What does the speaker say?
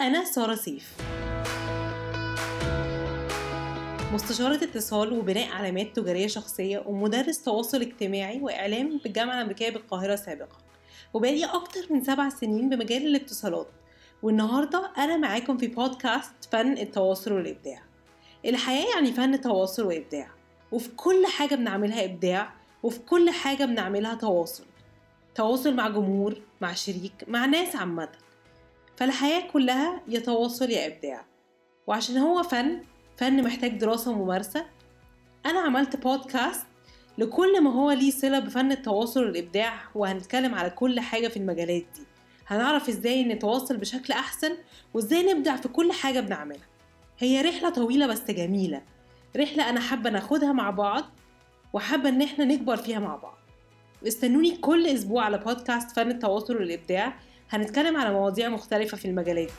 أنا سارة سيف. مستشارة اتصال وبناء علامات تجارية شخصية ومدرس تواصل اجتماعي وإعلام بالجامعة الأمريكية بالقاهرة سابقا وبقالي أكتر من سبع سنين بمجال الاتصالات. والنهاردة أنا معاكم في بودكاست فن التواصل والإبداع. الحياة يعني فن تواصل وإبداع وفي كل حاجة بنعملها إبداع وفي كل حاجة بنعملها تواصل. تواصل مع جمهور مع شريك مع ناس عامة. فالحياة كلها يا تواصل يا إبداع. وعشان هو فن فن محتاج دراسة وممارسة. أنا عملت بودكاست لكل ما هو ليه صلة بفن التواصل والإبداع وهنتكلم على كل حاجة في المجالات دي. هنعرف إزاي نتواصل بشكل أحسن وإزاي نبدع في كل حاجة بنعملها. هي رحلة طويلة بس جميلة. رحلة أنا حابة ناخدها مع بعض وحابة إن إحنا نكبر فيها مع بعض. استنوني كل أسبوع على بودكاست فن التواصل والإبداع. هنتكلم على مواضيع مختلفة في المجالات.